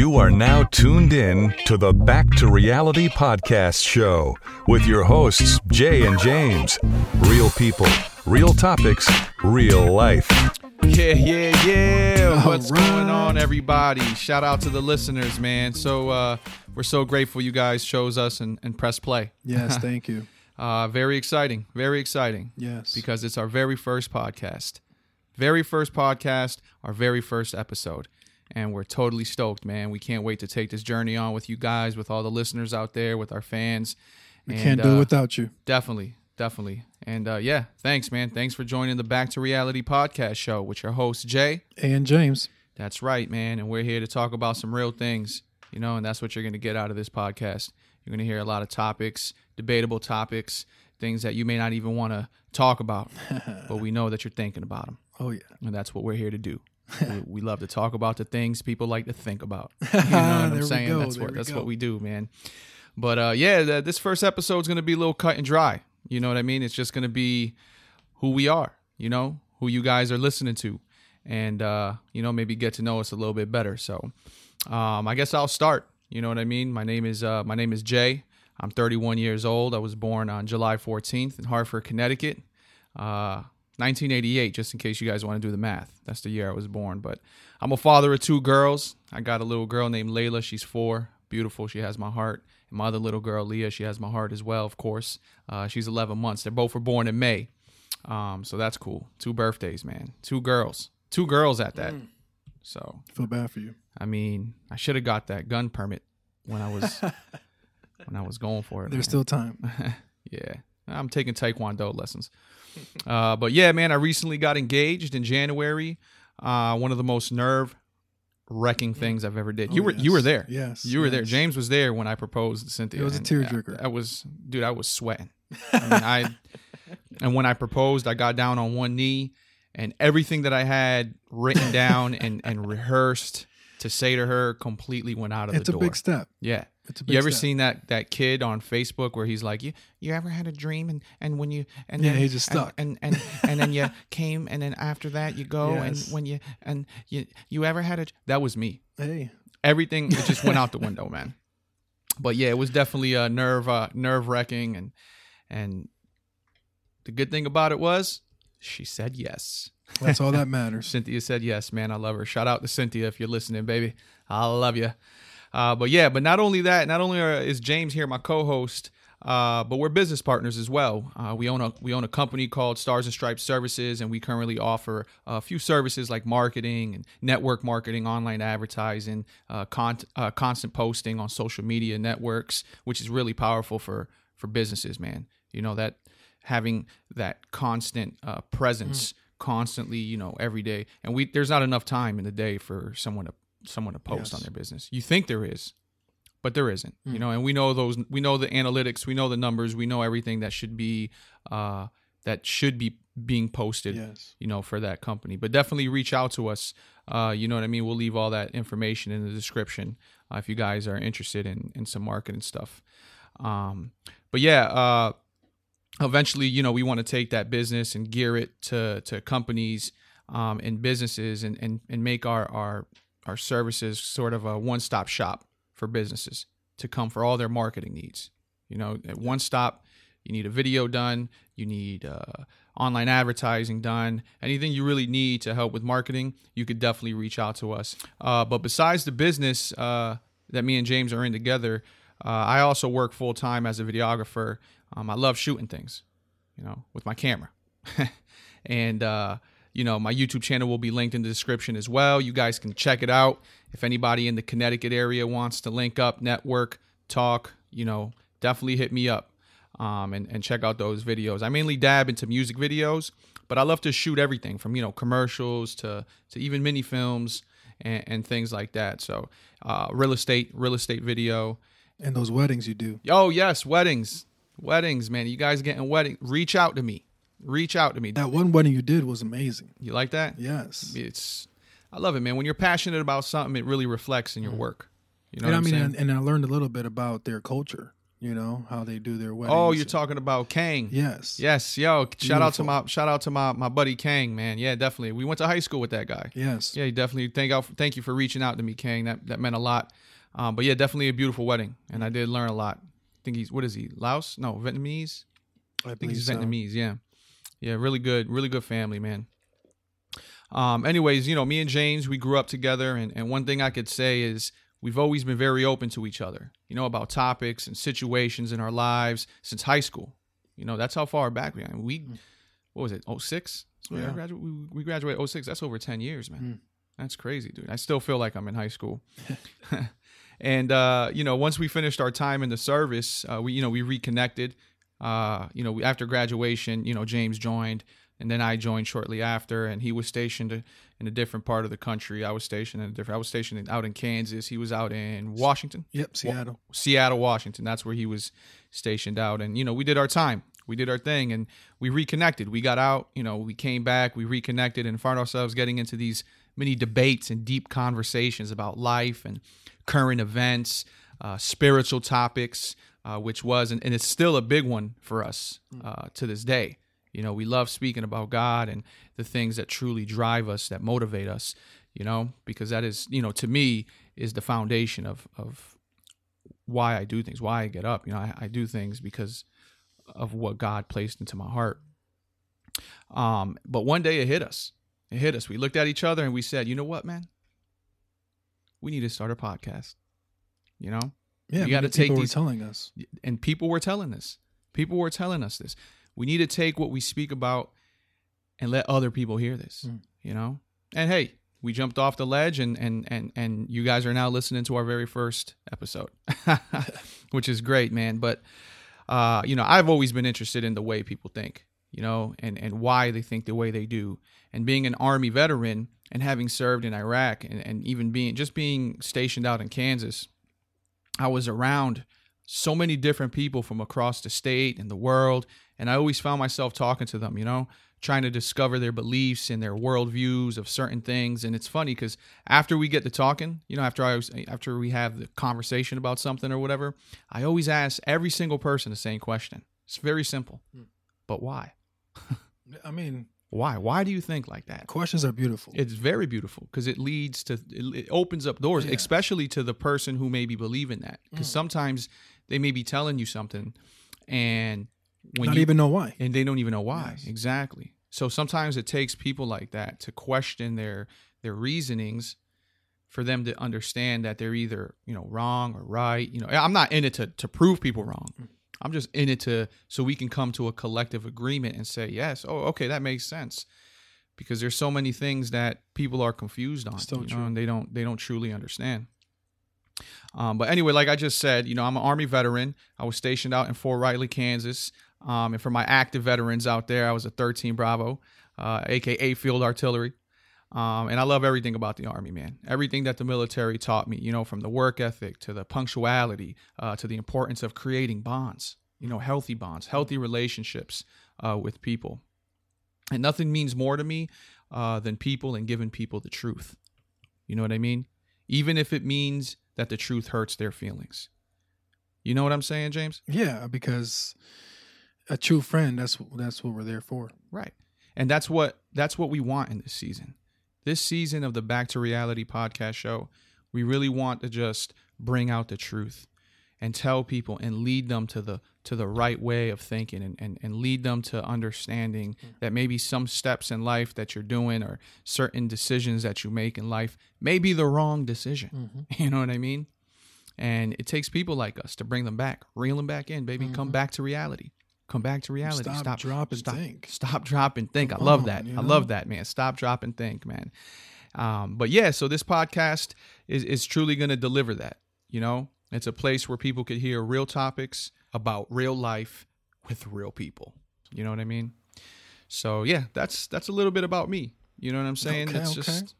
You are now tuned in to the Back to Reality podcast show with your hosts, Jay and James. Real people, real topics, real life. Yeah, yeah, yeah. What's All going on, everybody? Shout out to the listeners, man. So uh, we're so grateful you guys chose us and, and press play. Yes, thank you. Uh, very exciting, very exciting. Yes. Because it's our very first podcast. Very first podcast, our very first episode. And we're totally stoked, man. We can't wait to take this journey on with you guys, with all the listeners out there, with our fans. we And, can't do uh, it without you. Definitely, definitely. And uh, yeah, thanks, man. Thanks for joining the Back to Reality podcast show with your host, Jay. And James. That's right, man. And we're here to talk about some real things, you know, and that's what you're going to get out of this podcast. You're going to hear a lot of topics, debatable topics, things that you may not even want to talk about, but we know that you're thinking about them. Oh yeah. And that's what we're here to do. We, we love to talk about the things people like to think about. You know what I'm saying? That's there what we that's go. what we do, man. But uh, yeah, th- this first episode is going to be a little cut and dry. You know what I mean? It's just going to be who we are. You know who you guys are listening to, and uh, you know maybe get to know us a little bit better. So um, I guess I'll start. You know what I mean? My name is uh, my name is Jay. I'm 31 years old. I was born on July 14th in Hartford, Connecticut. Uh, 1988, just in case you guys want to do the math. That's the year I was born. But I'm a father of two girls. I got a little girl named Layla. She's four. Beautiful. She has my heart. And my other little girl, Leah, she has my heart as well, of course. Uh, she's 11 months. They both were born in May. Um, so that's cool. Two birthdays, man. Two girls. Two girls at that. So, Feel bad for you. I mean, I should have got that gun permit when I was when I was going for it. There's man. still time. Yeah, I'm taking Taekwondo lessons. Uh, but yeah, man, I recently got engaged in January. Uh, one of the most nerve wrecking things I've ever did. you Oh, were you were there. Yes, you were there. James was there when I proposed to Cynthia. It was a tearjerker. I, I was, dude. I was sweating. I mean, I and when I proposed, I got down on one knee, and everything that I had written down and and rehearsed to say to her completely went out of It's the door. It's a big step. yeah. It's a big You ever step. seen that that kid on Facebook where he's like, "You you ever had a dream and and when you and Yeah, then, he's just stuck. and and and, and then you came and then after that you go Yes. and when you and you you ever had a that was me. Hey, Everything it just went out the window, man. But yeah, it was definitely a nerve uh, nerve wracking and and the good thing about it was she said yes. that's all that matters. Cynthia said yes, man. I love her. Shout out to Cynthia if you're listening, baby. I love you. Uh, but yeah, but not only that, not only are, is James here, my co-host, uh, but we're business partners as well. Uh, we own a we own a company called Stars and Stripes Services, and we currently offer a few services like marketing and network marketing, online advertising, uh, con- uh, constant posting on social media networks, which is really powerful for for businesses, man. You know that having that constant uh, presence constantly you know every day and we there's not enough time in the day for someone to someone to post Yes. on their business. You think there is but there isn't you know and we know those we know the analytics we know the numbers we know everything that should be uh that should be being posted Yes. you know for that company. But definitely reach out to us uh you know what i mean? We'll leave all that information in the description uh, if you guys are interested in in some marketing stuff. Um but yeah uh eventually you know we want to take that business and gear it to to companies um, and businesses and, and and make our our our services sort of a one-stop shop for businesses to come for all their marketing needs. You know at one stop you need a video done you need uh, online advertising done anything you really need to help with marketing you could definitely reach out to us. Uh, but besides the business uh, that me and james are in together uh, i also work full-time as a videographer. Um, i love shooting things you know with my camera. And uh, you know my youtube channel will be linked in the description as well. You guys can check it out. If anybody in the connecticut area wants to link up network talk you know definitely hit me up um, and, and check out those videos. I mainly dab into music videos but i love to shoot everything from you know commercials to to even mini films and, and things like that. So uh, real estate real estate video. And those weddings you do. oh yes weddings. Weddings man. You guys getting wedding reach out to me reach out to me That one wedding you did was amazing. you like that Yes. it's I love it, man. When you're passionate about something, it really reflects in your work. You know and what I mean, and, and I learned a little bit about their culture. You know how they do their weddings. Oh, you're talking about Kang. Yes. Yes, yo, shout out to my shout out to my my buddy Kang, man. Yeah, definitely. We went to high school with that guy. Yes. Yeah, definitely. Thank out. Thank you for reaching out to me, Kang. That that meant a lot. Um, but yeah, definitely a beautiful wedding, and I did learn a lot. I think he's what is he? Laos? No, Vietnamese. I I think he's so. Vietnamese. Yeah, yeah, really good, really good family, man. Um, anyways, you know, me and James, we grew up together, and and one thing I could say is we've always been very open to each other. You know, about topics and situations in our lives since high school. You know, that's how far back we are. We, what was it? Oh six. So we Yeah. graduated. We, we graduated 06. That's over ten years, man. Mm. That's crazy, dude. I still feel like I'm in high school. and uh, you know, once we finished our time in the service, uh, we you know we reconnected. Uh, you know, after graduation, you know, James joined, and then I joined shortly after, and he was stationed in a different part of the country. I was stationed in a different. I was stationed in, out in Kansas. He was out in Washington, Yep. Seattle. Seattle, Washington. That's where he was stationed out, and you know, we did our time. We did our thing, and we reconnected. We got out. You know, we came back. We reconnected, and found ourselves getting into these many debates and deep conversations about life and current events, uh, spiritual topics, uh, which was and, and it's still a big one for us uh, to this day. You know, we love speaking about God and the things that truly drive us, that motivate us. You know, because that is, you know, to me, is the foundation of of why I do things, why I get up. You know, I, I do things because of what God placed into my heart. Um, but one day it hit us. It hit us. We looked at each other and we said, you know what, man? We need to start a podcast. You know? Yeah. You gotta take people were these- telling us. And people were telling us. People were telling us this. We need to take what we speak about and let other people hear this. Mm. You know? And hey, we jumped off the ledge and and and and you guys are now listening to our very first episode. Which is great, man. But uh, you know, I've always been interested in the way people think, you know, and, and why they think the way they do. And being an Army veteran and having served in Iraq and, and even being just being stationed out in Kansas, I was around so many different people from across the state and the world. And I always found myself talking to them, you know, trying to discover their beliefs and their worldviews of certain things. And it's funny because after we get to talking, you know, after I was after we have the conversation about something or whatever, I always ask every single person the same question. It's very simple. Hmm. But why? I mean, Why? Why do you think like that? questions are beautiful. It's very beautiful because it leads to it, it opens up doors, Yeah. especially to the person who maybe believe in that. Because Mm. sometimes they may be telling you something, and when Not you even know why. and they don't even know why Yes. exactly. So sometimes it takes people like that to question their their reasonings for them to understand that they're either you know wrong or right. You know, I'm not in it to to prove people wrong. Mm. I'm just in it to so we can come to a collective agreement and say yes. Oh, okay, that makes sense. Because there's so many things that people are confused on, So you know, true. and they don't they don't truly understand. Um, but anyway, like I just said, you know, I'm an Army veteran. I was stationed out in Fort Riley, Kansas. Um, and for my active veterans out there, I was a 13 Bravo, uh, aka Field Artillery. Um, and I love everything about the Army, man. Everything that the military taught me, you know, from the work ethic to the punctuality uh, to the importance of creating bonds, you know, healthy bonds, healthy relationships uh, with people. And nothing means more to me uh, than people and giving people the truth. You know what I mean? Even if it means that the truth hurts their feelings. You know what I'm saying, James? Yeah, because a true friend, that's that's what we're there for. Right. And that's what that's what we want in this season. This season of the Back to Reality podcast show, we really want to just bring out the truth and tell people and lead them to the to the right way of thinking and, and, and lead them to understanding hmm. that maybe some steps in life that you're doing or certain decisions that you make in life may be the wrong decision. Mm-hmm. You know what I mean? And it takes people like us to bring them back, reel them back in, baby. Come mm-hmm. back to reality. Come back to reality. Stop, drop, and stop, think. Stop, drop, and think. Come I love on, that. you I love that, man. Stop, drop, and think, man. Um, but yeah, so this podcast is is truly going to deliver that. You know, it's a place where people could hear real topics about real life with real people. You know what I mean? So yeah, that's that's a little bit about me. You know what I'm saying? Okay, it's okay. just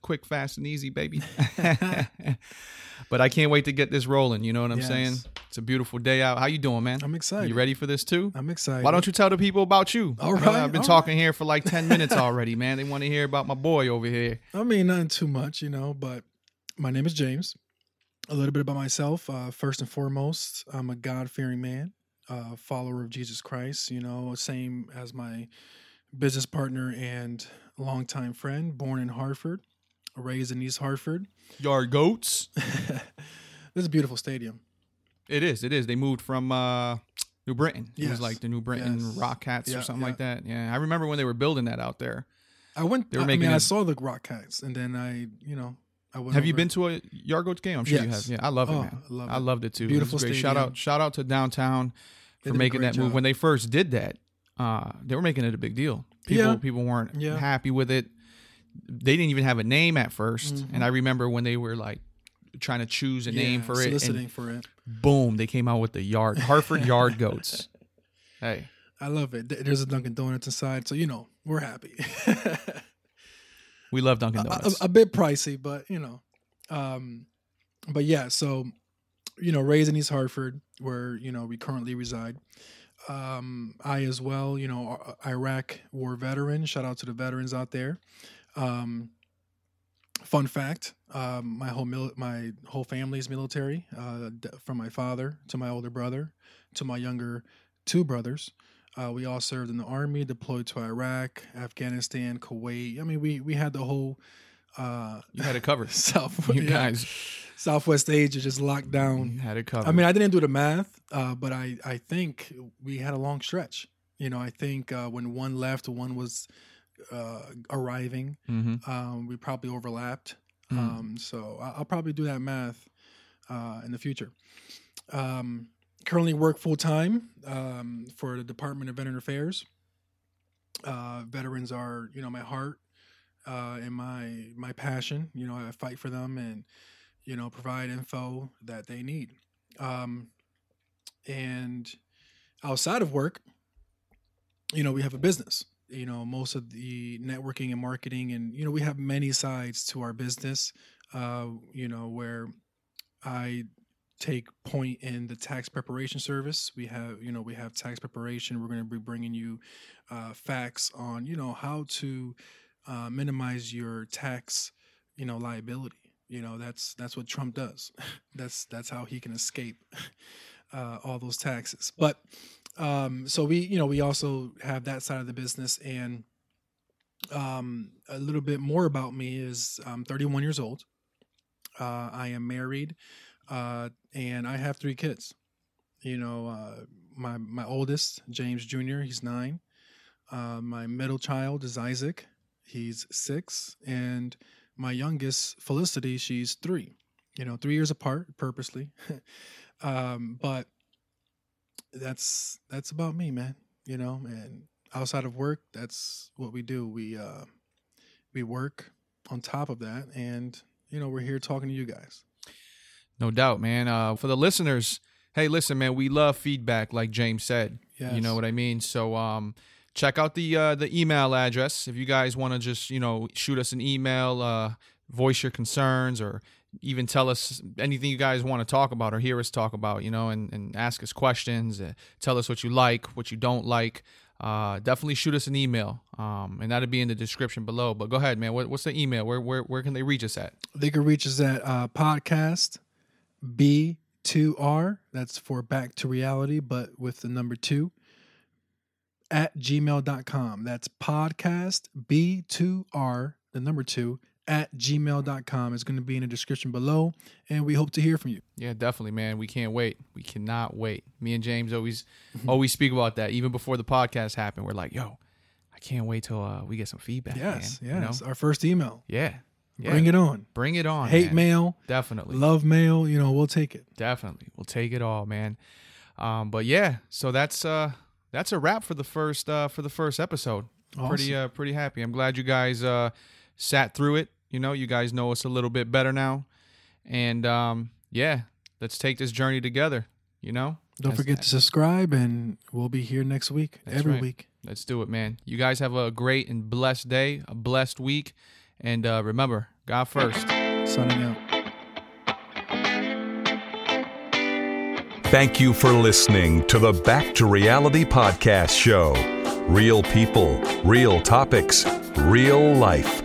quick, fast, and easy, baby. but I can't wait to get this rolling. You know what I'm Yes. saying? It's a beautiful day out. How you doing, man? I'm excited. You ready for this too? I'm excited. Why don't you tell the people about you? All right, I've been talking here for like 10 minutes already, man. They want to hear about my boy over here. I mean, nothing too much, you know, but my name is James. a little bit about myself. Uh, first and foremost, I'm a God fearing man, uh, follower of Jesus Christ. You know, same as my business partner and longtime friend, born in Hartford, raised in East Hartford. Yard goats. this is a beautiful stadium. It is. It is. They moved from uh, New Britain. It was like the New Britain Yes. Rock Cats Yeah, or something yeah. like that. Yeah, I remember when they were building that out there. I went. They were I making mean, I saw the Rock Cats, and then I, you know, I went. Have you been to a Yard game? I'm sure you have. Yeah, I love it, Oh, man. I love I loved it too. It Beautiful great. Shout out, shout out to downtown for making that move. When they first did that, uh, they were making it a big deal. People, Yeah. people weren't happy with it. They didn't even have a name at 1st and I remember when they were like trying to choose a name Yeah, for it, soliciting for it. boom, they came out with the yard Hartford Yard Goats. Hey, I love it. There's a Dunkin' Donuts inside, so you know we're happy. we love Dunkin' a, Donuts. a- a bit pricey, but you know, um, but yeah. So, you know, raised in East Hartford, where you know we currently reside. Um, I as well, you know, Iraq war veteran. Shout out to the veterans out there. Um, fun fact: um, my whole mil- my whole family is military. Uh, d- from my father to my older brother to my younger two brothers. Uh, we all served in the army, deployed to Iraq, Afghanistan, Kuwait. I mean, we we had the whole uh, you had it covered. South You yeah, guys Southwest Asia just locked down. you had it covered. I mean, I didn't do the math, uh, but I I think we had a long stretch. You know, I think uh, when one left, one was uh, arriving. hmm Um, we probably overlapped. Mm. Um, so I'll probably do that math uh, in the future. Um, currently work full time um, for the Department of Veteran Affairs. Uh, veterans are, you know, my heart uh, and my my passion. You know, I fight for them and you know provide info that they need. Um, and outside of work, you know, we have a business. You know, most of the networking and marketing, and you know, we have many sides to our business. Uh, you know, where I take point in the tax preparation service. We have, you know, we have tax preparation. We're going to be bringing you uh, facts on, you know, how to uh, minimize your tax, you know, liability. You know, that's that's what Trump does. that's that's how he can escape uh, all those taxes. But um, so we, you know, we also have that side of the business, and um, a little bit more about me is I'm 31 years old. Uh, I am married, uh, and I have three kids. You know, uh, my my oldest, James Jr., he's nine. Uh, my middle child is Isaac, he's six, and my youngest, Felicity, she's three. You know, three years apart, purposely. um, but that's that's about me, man. You know, and outside of work, that's what we do. We uh, we work on top of that, and you know, we're here talking to you guys. No doubt, man. Uh, for the listeners, hey, listen, man, we love feedback, like James said. Yes. You know what I mean? So, um, check out the uh, the email address if you guys want to just you know shoot us an email, uh, voice your concerns, or even tell us anything you guys want to talk about or hear us talk about. You know, and and ask us questions, uh, tell us what you like, what you don't like. Uh, definitely shoot us an email, um, and that'll be in the description below. But go ahead, man. What, what's the email? Where where where can they reach us at? They can reach us at uh, podcast B2R. That's for back to reality, but with the number two at gmail.com. That's podcast B2R, the number two at gmail.com. It's going to be in the description below, and we hope to hear from you. Yeah, definitely, man. We can't wait. We cannot wait. Me and James always always speak about that. Even before the podcast happened, we're like, "Yo, I can't wait till uh, we get some feedback." Yes, man. yes. You know? Our first email. Yeah. yeah. Bring it on. Bring it on. Hate man. mail, Definitely. love mail, you know, we'll take it. Definitely. We'll take it all, man. Um, but yeah, so that's uh that's a wrap for the first uh for the first episode. Pretty uh pretty happy. I'm glad you guys uh sat through it. You know, you guys know us a little bit better now. And um yeah, let's take this journey together, you know? Don't As- forget to subscribe, and we'll be here next week, That's every right. week. Let's do it, man. You guys have a great and blessed day, a blessed week. And uh remember, God first. Signing out. Thank you for listening to the Back to Reality podcast show. Real people, real topics, real life.